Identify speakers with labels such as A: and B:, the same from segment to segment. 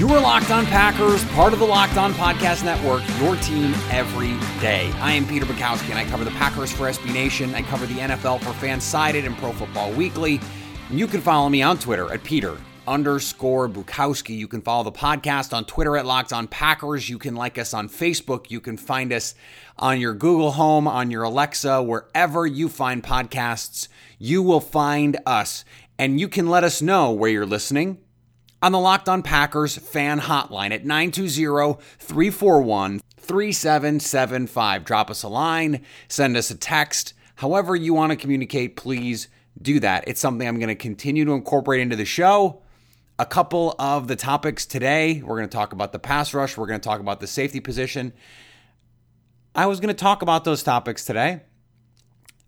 A: You are Locked On Packers, part of the Locked On Podcast Network, your team every day. I am Peter Bukowski, and I cover the Packers for SB Nation. I cover the NFL for Fansided and Pro Football Weekly. And you can follow me on Twitter at Peter underscore Bukowski. You can follow the podcast on Twitter at Locked On Packers. You can like us on Facebook. You can find us on your Google Home, on your Alexa, wherever you find podcasts. You will find us, and you can let us know where you're listening on the Locked On Packers fan hotline at 920 341 3775. Drop us a line, send us a text. However, you want to communicate, please do that. It's something I'm going to continue to incorporate into the show. A couple of the topics today we're going to talk about the pass rush, we're going to talk about the safety position. I was going to talk about those topics today,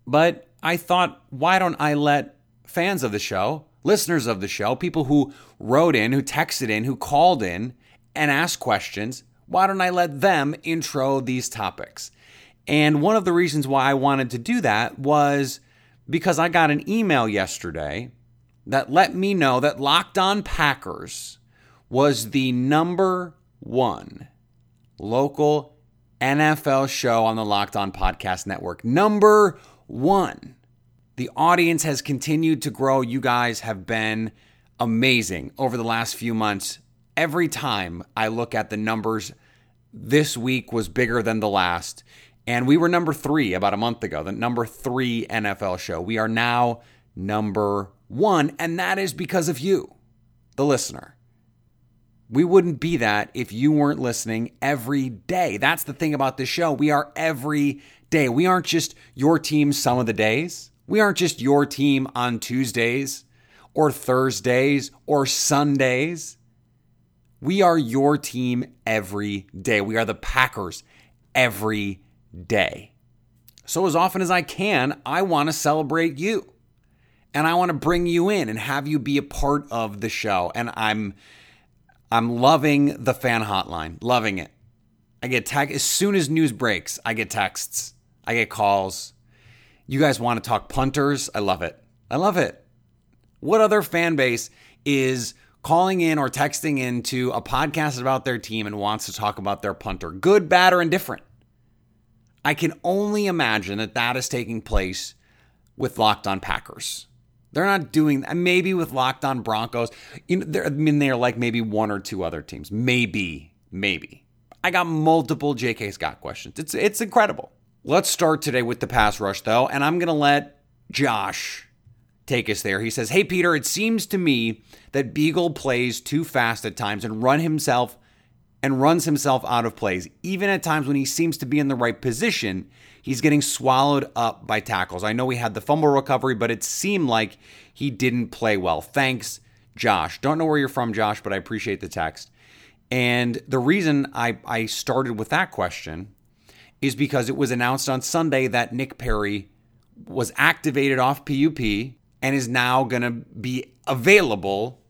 A: but I thought, why don't I let fans of the show listeners of the show, people who wrote in, who texted in, who called in and asked questions, why don't I let them intro these topics? And one of the reasons why I wanted to do that was because I got an email yesterday that let me know that Locked On Packers was the number one local NFL show on the Locked On Podcast Network. Number one. The audience has continued to grow. You guys have been amazing over the last few months. Every time I look at the numbers, this week was bigger than the last. And we were number three about a month ago, the number three NFL show. We are now number one, and that is because of you, the listener. We wouldn't be that if you weren't listening every day. That's the thing about this show. We are every day. We aren't just your team some of the days. We aren't just your team on Tuesdays or Thursdays or Sundays. We are your team every day. We are the Packers every day. So, as often as I can, I want to celebrate you. And I want to bring you in and have you be a part of the show. And I'm I'm loving the fan hotline. Loving it. I get text as soon as news breaks, I get texts. I get calls. You guys want to talk punters? I love it. I love it. What other fan base is calling in or texting into a podcast about their team and wants to talk about their punter, good, bad, or indifferent? I can only imagine that that is taking place with Locked On Packers. They're not doing that. Maybe with Locked On Broncos. You know, they're I mean, they're like maybe one or two other teams. Maybe, maybe. I got multiple J.K. Scott questions. It's it's incredible. Let's start today with the pass rush, though, and I'm going to let Josh take us there. He says, Hey, Peter, it seems to me that Biegel plays too fast at times and run himself and runs himself out of plays. Even at times when he seems to be in the right position, he's getting swallowed up by tackles. I know he had the fumble recovery, but it seemed like he didn't play well. Thanks, Josh. Don't know where you're from, Josh, but I appreciate the text. And the reason I, I started with that question is because it was announced on Sunday that Nick Perry was activated off PUP and is now going to be available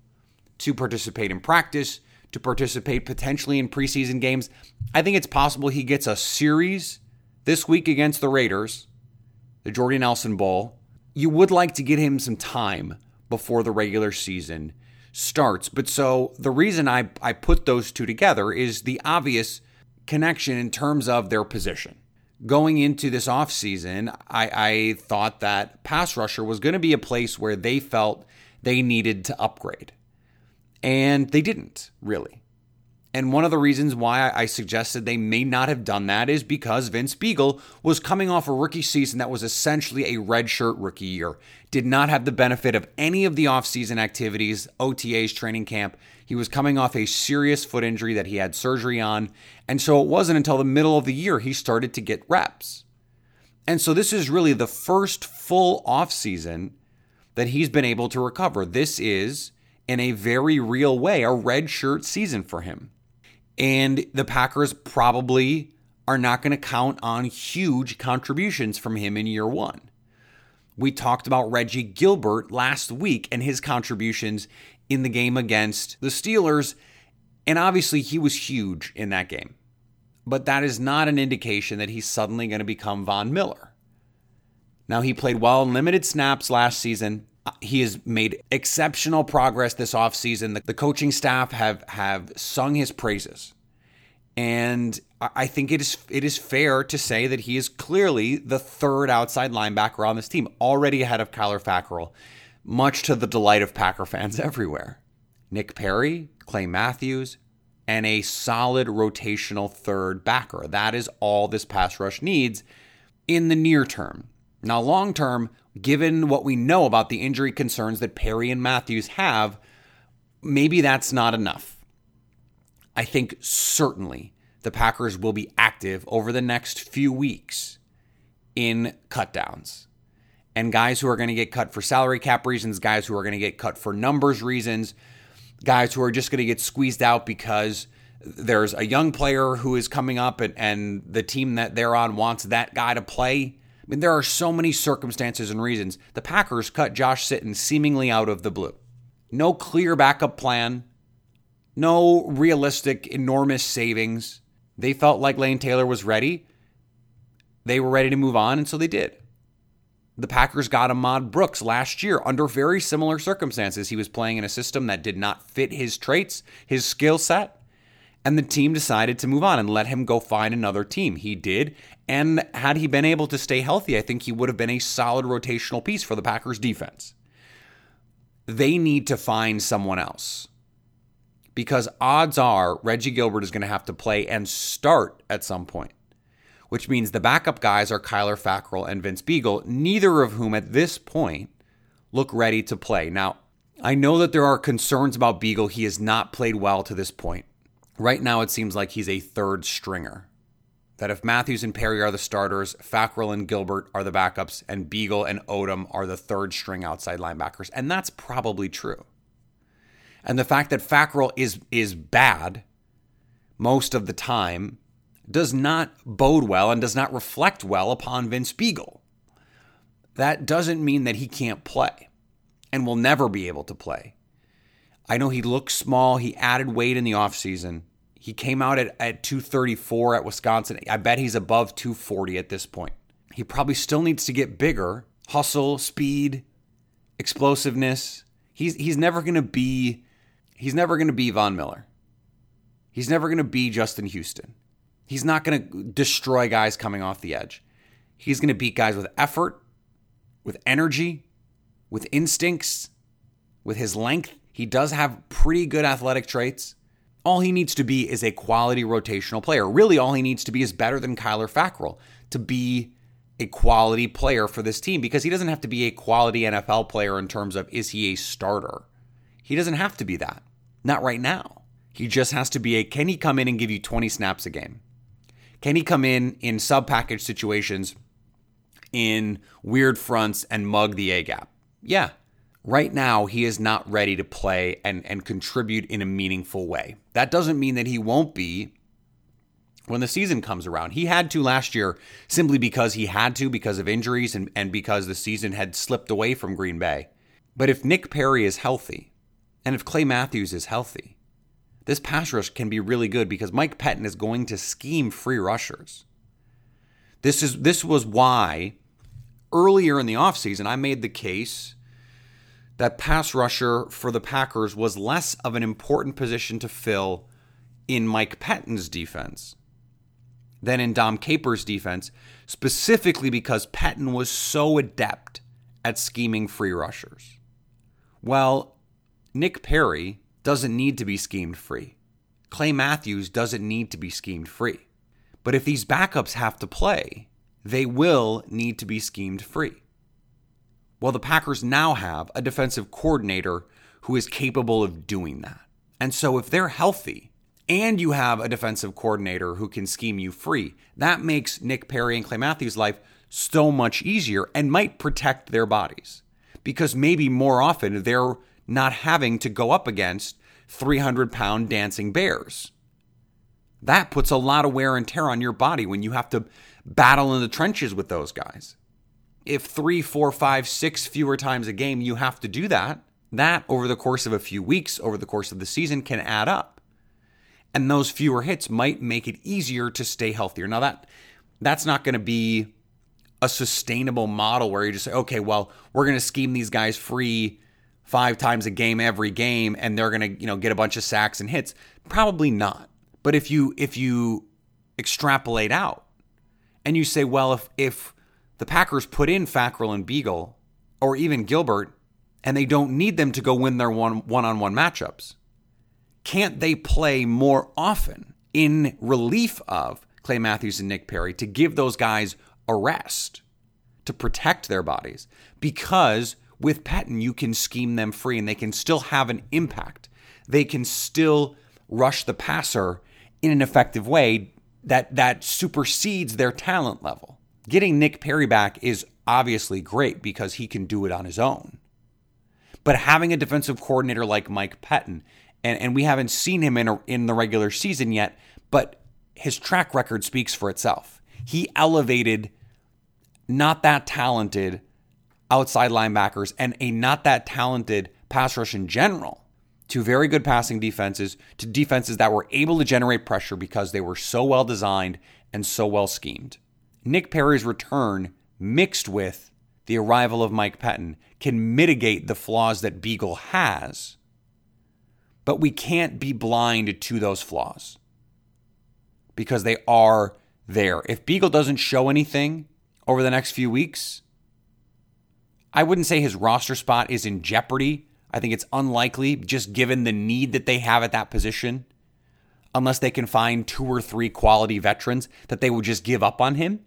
A: to participate in practice, to participate potentially in preseason games. I think it's possible he gets a series this week against the Raiders, the Jordy Nelson Bowl. You would like to get him some time before the regular season starts. But so the reason I, I put those two together is the obvious connection in terms of their position. going into this offseason, I, I thought that pass rusher was going to be a place where they felt they needed to upgrade. And they didn't, really. And one of the reasons why I suggested they may not have done that is because Vince Biegel was coming off a rookie season that was essentially a redshirt rookie year. Did not have the benefit of any of the offseason activities, OTAs, training camp. He was coming off a serious foot injury that he had surgery on. And so it wasn't until the middle of the year he started to get reps. And so this is really the first full offseason that he's been able to recover. This is, in a very real way, a redshirt season for him. And the Packers probably are not going to count on huge contributions from him in year one. We talked about Reggie Gilbert last week and his contributions in the game against the Steelers. And obviously, he was huge in that game. But that is not an indication that he's suddenly going to become Von Miller. Now, he played well in limited snaps last season. He has made exceptional progress this offseason. The, the coaching staff have, have sung his praises. And I think it is it is fair to say that he is clearly the third outside linebacker on this team, already ahead of Kyler Fackrell, much to the delight of Packer fans everywhere. Nick Perry, Clay Matthews, and a solid rotational third backer. That is all this pass rush needs in the near term. Now, long term, given what we know about the injury concerns that Perry and Matthews have, maybe that's not enough. I think certainly the Packers will be active over the next few weeks in cutdowns. And guys who are going to get cut for salary cap reasons, guys who are going to get cut for numbers reasons, guys who are just going to get squeezed out because there's a young player who is coming up and, and the team that they're on wants that guy to play. Mean, there are so many circumstances and reasons. The Packers cut Josh Sitton seemingly out of the blue. No clear backup plan, no realistic, enormous savings. They felt like Lane Taylor was ready. They were ready to move on, and so they did. The Packers got Ahmad Brooks last year under very similar circumstances. He was playing in a system that did not fit his traits, his skill set, and the team decided to move on and let him go find another team. He did, and had he been able to stay healthy, I think he would have been a solid rotational piece for the Packers defense. They need to find someone else because odds are Reggie Gilbert is going to have to play and start at some point, which means the backup guys are Kyler Fackrell and Vince Biegel, neither of whom at this point look ready to play. Now, I know that there are concerns about Biegel. He has not played well to this point. Right now, it seems like he's a third stringer. That if Matthews and Perry are the starters, Fackrell and Gilbert are the backups, and Biegel and Odom are the third string outside linebackers. And that's probably true. And the fact that Fackrell is is bad most of the time does not bode well and does not reflect well upon Vince Biegel. That doesn't mean that he can't play and will never be able to play. I know he looks small. He added weight in the offseason. He came out at, at 234 at Wisconsin. I bet he's above 240 at this point. He probably still needs to get bigger. Hustle, speed, explosiveness. He's he's never to be He's never to be Von Miller. He's never to be Justin Houston. He's not to destroy guys coming off the edge. He's to beat guys with effort, with energy, with instincts, with his length. He does have pretty good athletic traits. All he needs to be is a quality rotational player. Really, all he needs to be is better than Kyler Fackrell to be a quality player for this team because he doesn't have to be a quality NFL player in terms of is he a starter. He doesn't have to be that. Not right now. He just has to be a can he come in and give you 20 snaps a game? Can he come in in sub package situations in weird fronts and mug the A gap? Yeah. Right now, he is not ready to play and, and contribute in a meaningful way. That doesn't mean that he won't be when the season comes around. He had to last year simply because he had to, because of injuries and, and because the season had slipped away from Green Bay. But if Nick Perry is healthy, and if Clay Matthews is healthy, this pass rush can be really good because Mike Pettine is going to scheme free rushers. This is this was why earlier in the offseason I made the case that pass rusher for the Packers was less of an important position to fill in Mike Pettine's defense than in Dom Capers' defense, specifically because Pettine was so adept at scheming free rushers. Well, Nick Perry doesn't need to be schemed free. Clay Matthews doesn't need to be schemed free. But if these backups have to play, they will need to be schemed free. Well, the Packers now have a defensive coordinator who is capable of doing that. And so if they're healthy and you have a defensive coordinator who can scheme you free, that makes Nick Perry and Clay Matthews' life so much easier and might protect their bodies because maybe more often they're not having to go up against 300 pound dancing bears. That puts a lot of wear and tear on your body when you have to battle in the trenches with those guys. If three, four, five, six fewer times a game you have to do that, that over the course of a few weeks, over the course of the season, can add up. And those fewer hits might make it easier to stay healthier. Now that that's not going to be a sustainable model where you just say, okay, well, we're going to scheme these guys free five times a game every game, and they're going to you know get a bunch of sacks and hits. Probably not. But if you if you extrapolate out and you say, well, if if the Packers put in Fackrell and Biegel, or even Gilbert, and they don't need them to go win their one on one matchups, can't they play more often in relief of Clay Matthews and Nick Perry to give those guys a rest to protect their bodies? Because with Pettine, you can scheme them free and they can still have an impact. They can still rush the passer in an effective way that that supersedes their talent level. Getting Nick Perry back is obviously great because he can do it on his own. But having a defensive coordinator like Mike Pettine, and, and we haven't seen him in, a, in the regular season yet, but his track record speaks for itself. He elevated not that talented outside linebackers and a not that talented pass rush in general to very good passing defenses, to defenses that were able to generate pressure because they were so well designed and so well schemed. Nick Perry's return, mixed with the arrival of Mike Pettine, can mitigate the flaws that Biegel has, but we can't be blind to those flaws because they are there. If Biegel doesn't show anything over the next few weeks, I wouldn't say his roster spot is in jeopardy I think it's unlikely, just given the need that they have at that position, unless they can find two or three quality veterans, that they would just give up on him.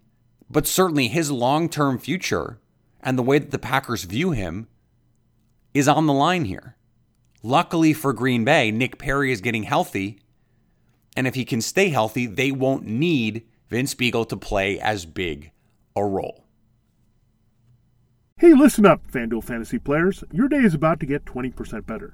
A: But certainly his long term future and the way that the Packers view him is on the line here. Luckily for Green Bay, Nick Perry is getting healthy. And if he can stay healthy, they won't need Vince Biegel to play as big a role.
B: Hey, listen up, FanDuel fantasy players. Your day is about to get 20% better.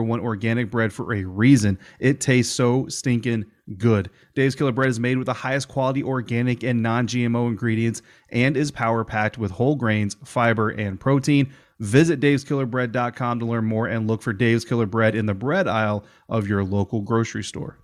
C: one organic bread for a reason. It tastes so stinking good. Dave's Killer Bread is made with the highest quality organic and non GMO ingredients and is power packed with whole grains, fiber, and protein. Visit daveskillerbread.com to learn more and look for Dave's Killer Bread in the bread aisle of your local grocery store.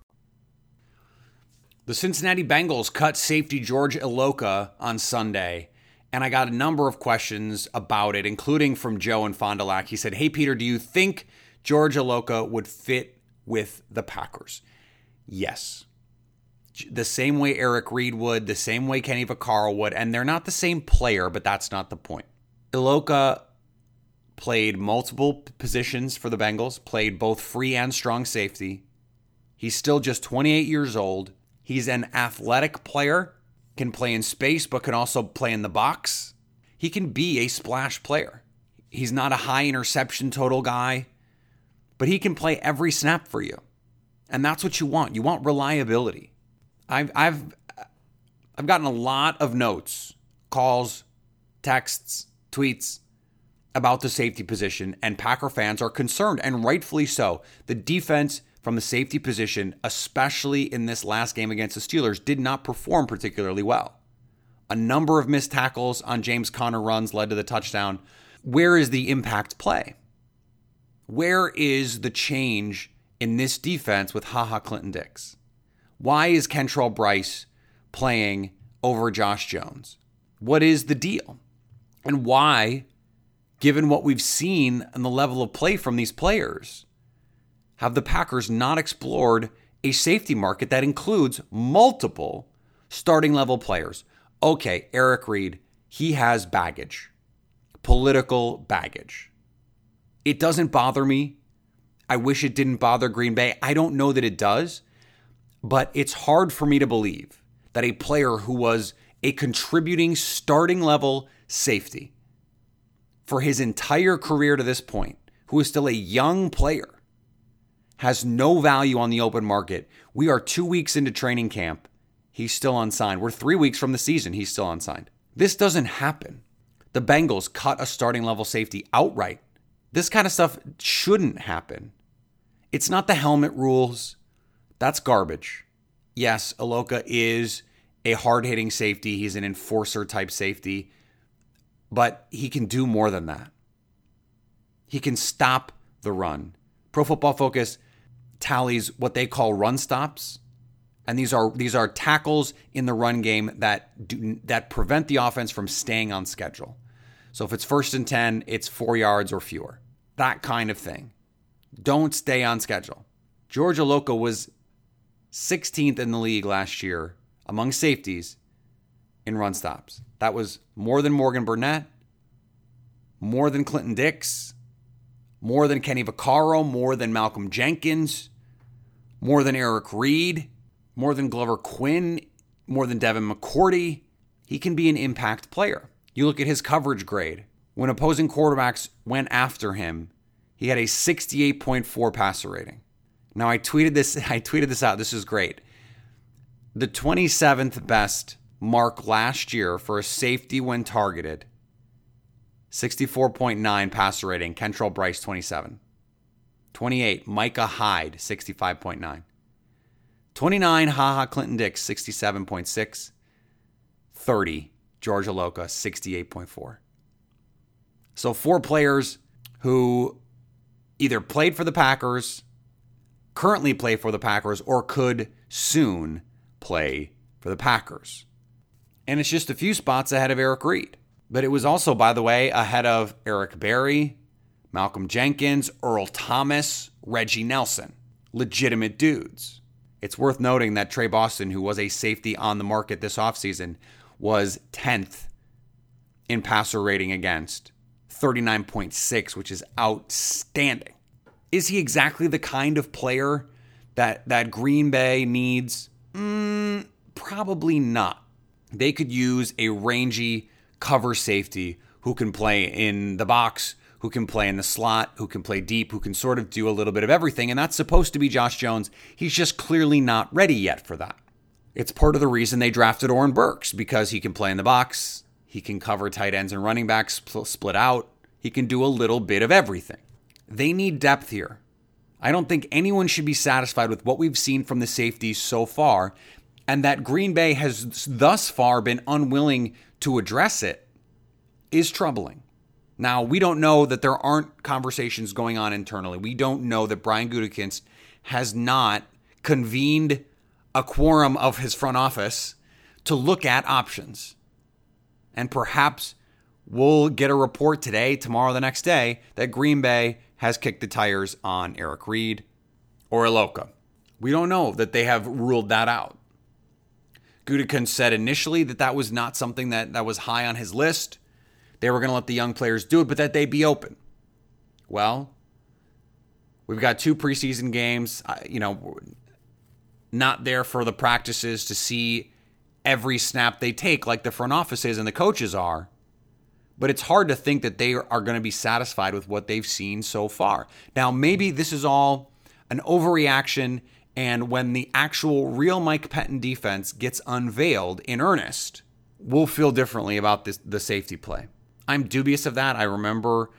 A: The Cincinnati Bengals cut safety George Iloka on Sunday, and I got a number of questions about it, including from Joe and Fond du Lac. He said, Hey, Peter, do you think George Iloka would fit with the Packers? Yes. The same way Eric Reid would, the same way Kenny Vaccaro would, and they're not the same player, but that's not the point. Iloka played multiple positions for the Bengals, played both free and strong safety. He's still just 28 years old. He's an athletic player, can play in space, but can also play in the box. He can be a splash player. He's not a high interception total guy, but he can play every snap for you. And that's what you want. You want reliability. I've I've I've gotten a lot of notes, calls, texts, tweets about the safety position, and Packer fans are concerned, and rightfully so. The defense from the safety position, especially in this last game against the Steelers, did not perform particularly well. A number of missed tackles on James Conner runs led to the touchdown. Where is the impact play? Where is the change in this defense with Ha Ha Clinton Dix? Why is Kentrell Brice playing over Josh Jones? What is the deal? And why, given what we've seen and the level of play from these players, have the Packers not explored a safety market that includes multiple starting level players? Okay, Eric Reid, he has baggage, political baggage. It doesn't bother me I wish it didn't bother Green Bay. I don't know that it does, but it's hard for me to believe that a player who was a contributing starting level safety for his entire career to this point, who is still a young player, has no value on the open market. We are two weeks into training camp. He's still unsigned. We're three weeks from the season. He's still unsigned. This doesn't happen. The Bengals cut a starting level safety outright. This kind of stuff shouldn't happen. It's not the helmet rules. That's garbage. Yes, Iloka is a hard hitting safety. He's an enforcer type safety, but he can do more than that. He can stop the run. Pro Football Focus tallies what they call run stops. And these are these are tackles in the run game that do, that prevent the offense from staying on schedule. So if it's first and 10, it's 4 yards or fewer. That kind of thing don't stay on schedule. George Iloka was 16th in the league last year among safeties in run stops. That was more than Morgan Burnett, more than Clinton Dix, more than Kenny Vaccaro, more than Malcolm Jenkins, more than Eric Reid, more than Glover Quin, more than Devin McCourty. He can be an impact player. You look at his coverage grade. When opposing quarterbacks went after him, he had a 68.4 passer rating. Now I tweeted this I tweeted this out. This is great. The 27th best mark last year for a safety when targeted. 64.9 passer rating, Kentrell Brice 27. 28, Micah Hyde 65.9. 29, Haha Clinton Dix 67.6. 30, George Iloka 68.4. So four players who either played for the Packers, currently play for the Packers, or could soon play for the Packers. And it's just a few spots ahead of Eric Reid. But it was also, by the way, ahead of Eric Berry, Malcolm Jenkins, Earl Thomas, Reggie Nelson. Legitimate dudes. It's worth noting that Tre Boston, who was a safety on the market this offseason, was 10th in passer rating against 39.6, which is outstanding. Is he exactly the kind of player that that Green Bay needs? Mm, probably not. They could use a rangy cover safety who can play in the box, who can play in the slot, who can play deep, who can sort of do a little bit of everything. And that's supposed to be Josh Jones. He's just clearly not ready yet for that. It's part of the reason they drafted Oren Burks because he can play in the box, he can cover tight ends and running backs split out. He can do a little bit of everything. They need depth here. I don't think anyone should be satisfied with what we've seen from the safeties so far, and that Green Bay has thus far been unwilling to address it is troubling. Now, we don't know that there aren't conversations going on internally. We don't know that Brian Gutekunst has not convened a quorum of his front office to look at options. And perhaps we'll get a report today, tomorrow, the next day that Green Bay has kicked the tires on Eric Reid or Iloka. We don't know that they have ruled that out. Gutekunst said initially that that was not something that, that was high on his list. They were going to let the young players do it, but that they'd be open. Well, we've got two preseason games. You know, not there for the practices to see every snap they take like the front offices and the coaches are. But it's hard to think that they are going to be satisfied with what they've seen so far. Now, maybe this is all an overreaction, and when the actual real Mike Pettine defense gets unveiled in earnest, we'll feel differently about this, the safety play. I'm dubious of that. I remember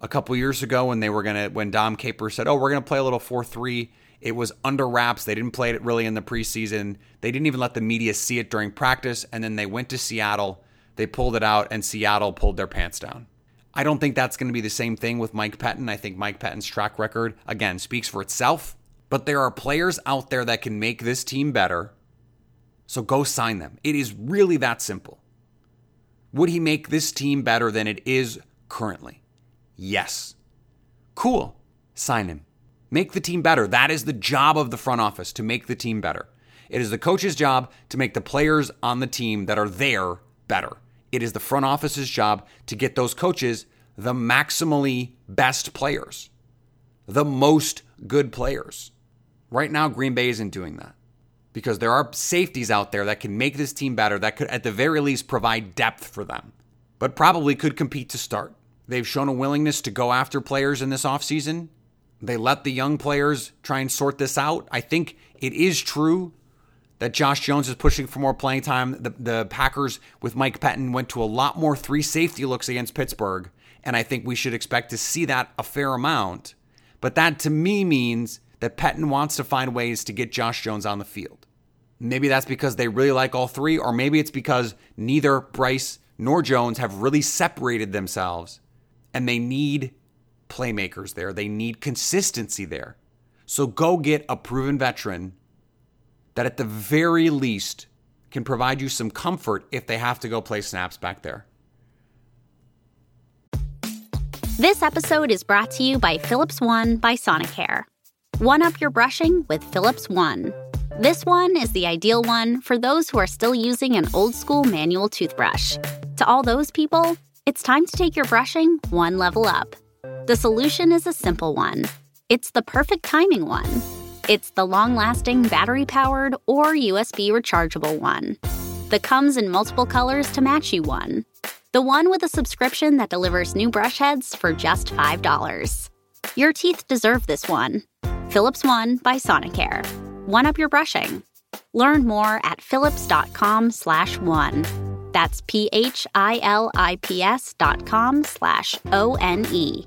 A: a couple years ago when they were going to, when Dom Capers said, Oh, we're going to play a little 4 3 it was under wraps. They didn't play it really in the preseason. They didn't even let the media see it during practice. And then they went to Seattle. They pulled it out, and Seattle pulled their pants down. I don't think that's going to be the same thing with Mike Pettine. I think Mike Pettine's track record, again, speaks for itself. But there are players out there that can make this team better. So go sign them. It is really that simple. Would he make this team better than it is currently? Yes. Cool. Sign him. Make the team better. That is the job of the front office to make the team better. It is the coach's job to make the players on the team that are there better. It is the front office's job to get those coaches the maximally best players, the most good players. Right now, Green Bay isn't doing that because there are safeties out there that can make this team better, that could, at the very least, provide depth for them, but probably could compete to start. They've shown a willingness to go after players in this offseason they let the young players try and sort this out. I think it is true that Josh Jones is pushing for more playing time. The, the Packers with Mike Pettine went to a lot more three safety looks against Pittsburgh, and I think we should expect to see that a fair amount. But that to me means that Pettine wants to find ways to get Josh Jones on the field. Maybe that's because they really like all three, or maybe it's because neither Brice nor Jones have really separated themselves and they need playmakers there. They need consistency there. So go get a proven veteran that at the very least can provide you some comfort if they have to go play snaps back there.
D: This episode is brought to you by Philips One by Sonicare. One up your brushing with Philips One. This one is the ideal one for those who are still using an old school manual toothbrush. To all those people, it's time to take your brushing one level up the solution is a simple one it's the perfect timing one. It's the long lasting battery powered or USB rechargeable one. The comes in multiple colors to match you one. The one with a subscription that delivers new brush heads for just $5. Your teeth deserve this one. Philips One by Sonicare. One up your brushing. Learn more at philips.com slash one. That's P-H-I-L-I-P-S dot com slash O-N-E.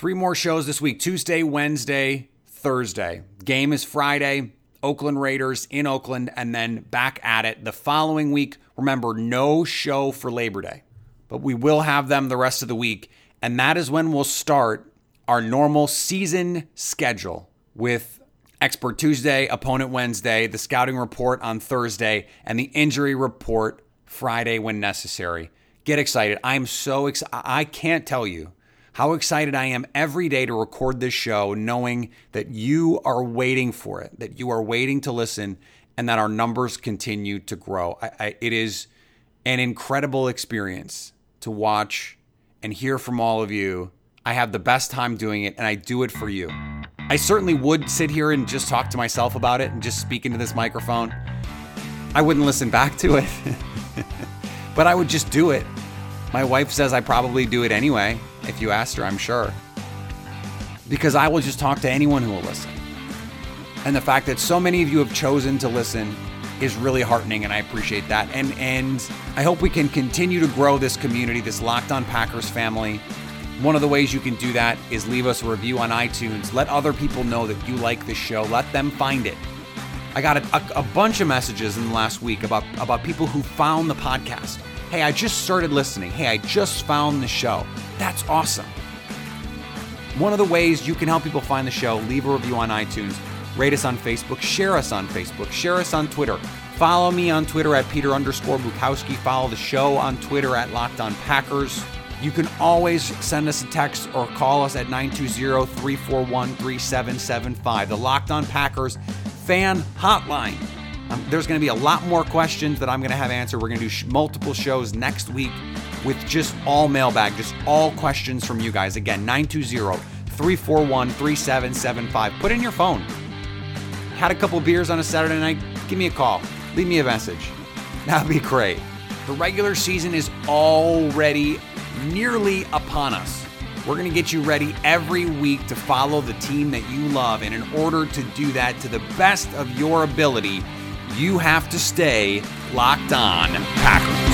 A: Three more shows this week Tuesday, Wednesday, Thursday. Game is Friday. Oakland Raiders in Oakland, and then back at it the following week. Remember, no show for Labor Day, but we will have them the rest of the week. And that is when we'll start our normal season schedule with Expert Tuesday, Opponent Wednesday, the scouting report on Thursday, and the injury report Friday when necessary. Get excited. I'm so excited. I can't tell you how excited I am every day to record this show, knowing that you are waiting for it, that you are waiting to listen, and that our numbers continue to grow. I, I, it is an incredible experience to watch and hear from all of you. I have the best time doing it, and I do it for you. I certainly would sit here and just talk to myself about it and just speak into this microphone. I wouldn't listen back to it, but I would just do it. My wife says I probably do it anyway, if you asked her, I'm sure. Because I will just talk to anyone who will listen. And the fact that so many of you have chosen to listen is really heartening and I appreciate that. And and I hope we can continue to grow this community, this Locked On Packers family. One of the ways you can do that is leave us a review on iTunes. Let other people know that you like this show. Let them find it. I got a, a, a bunch of messages in the last week about about people who found the podcast. Hey, I just started listening. Hey, I just found the show. That's awesome. One of the ways you can help people find the show, leave a review on iTunes Rate us on Facebook, share us on Facebook, share us on Twitter. Follow me on Twitter at Peter underscore Bukowski. Follow the show on Twitter at Locked On Packers. You can always send us a text or call us at 920 341 3775. The Locked On Packers fan hotline. Um, there's going to be a lot more questions that I'm going to have answered. We're going to do sh- multiple shows next week with just all mailbag, just all questions from you guys. Again, 920 341 3775. Put in your phone had a couple beers on a Saturday night, give me a call. Leave me a message. That'd be great. The regular season is already nearly upon us. We're going to get you ready every week to follow the team that you love. And in order to do that to the best of your ability, you have to stay locked on Packers.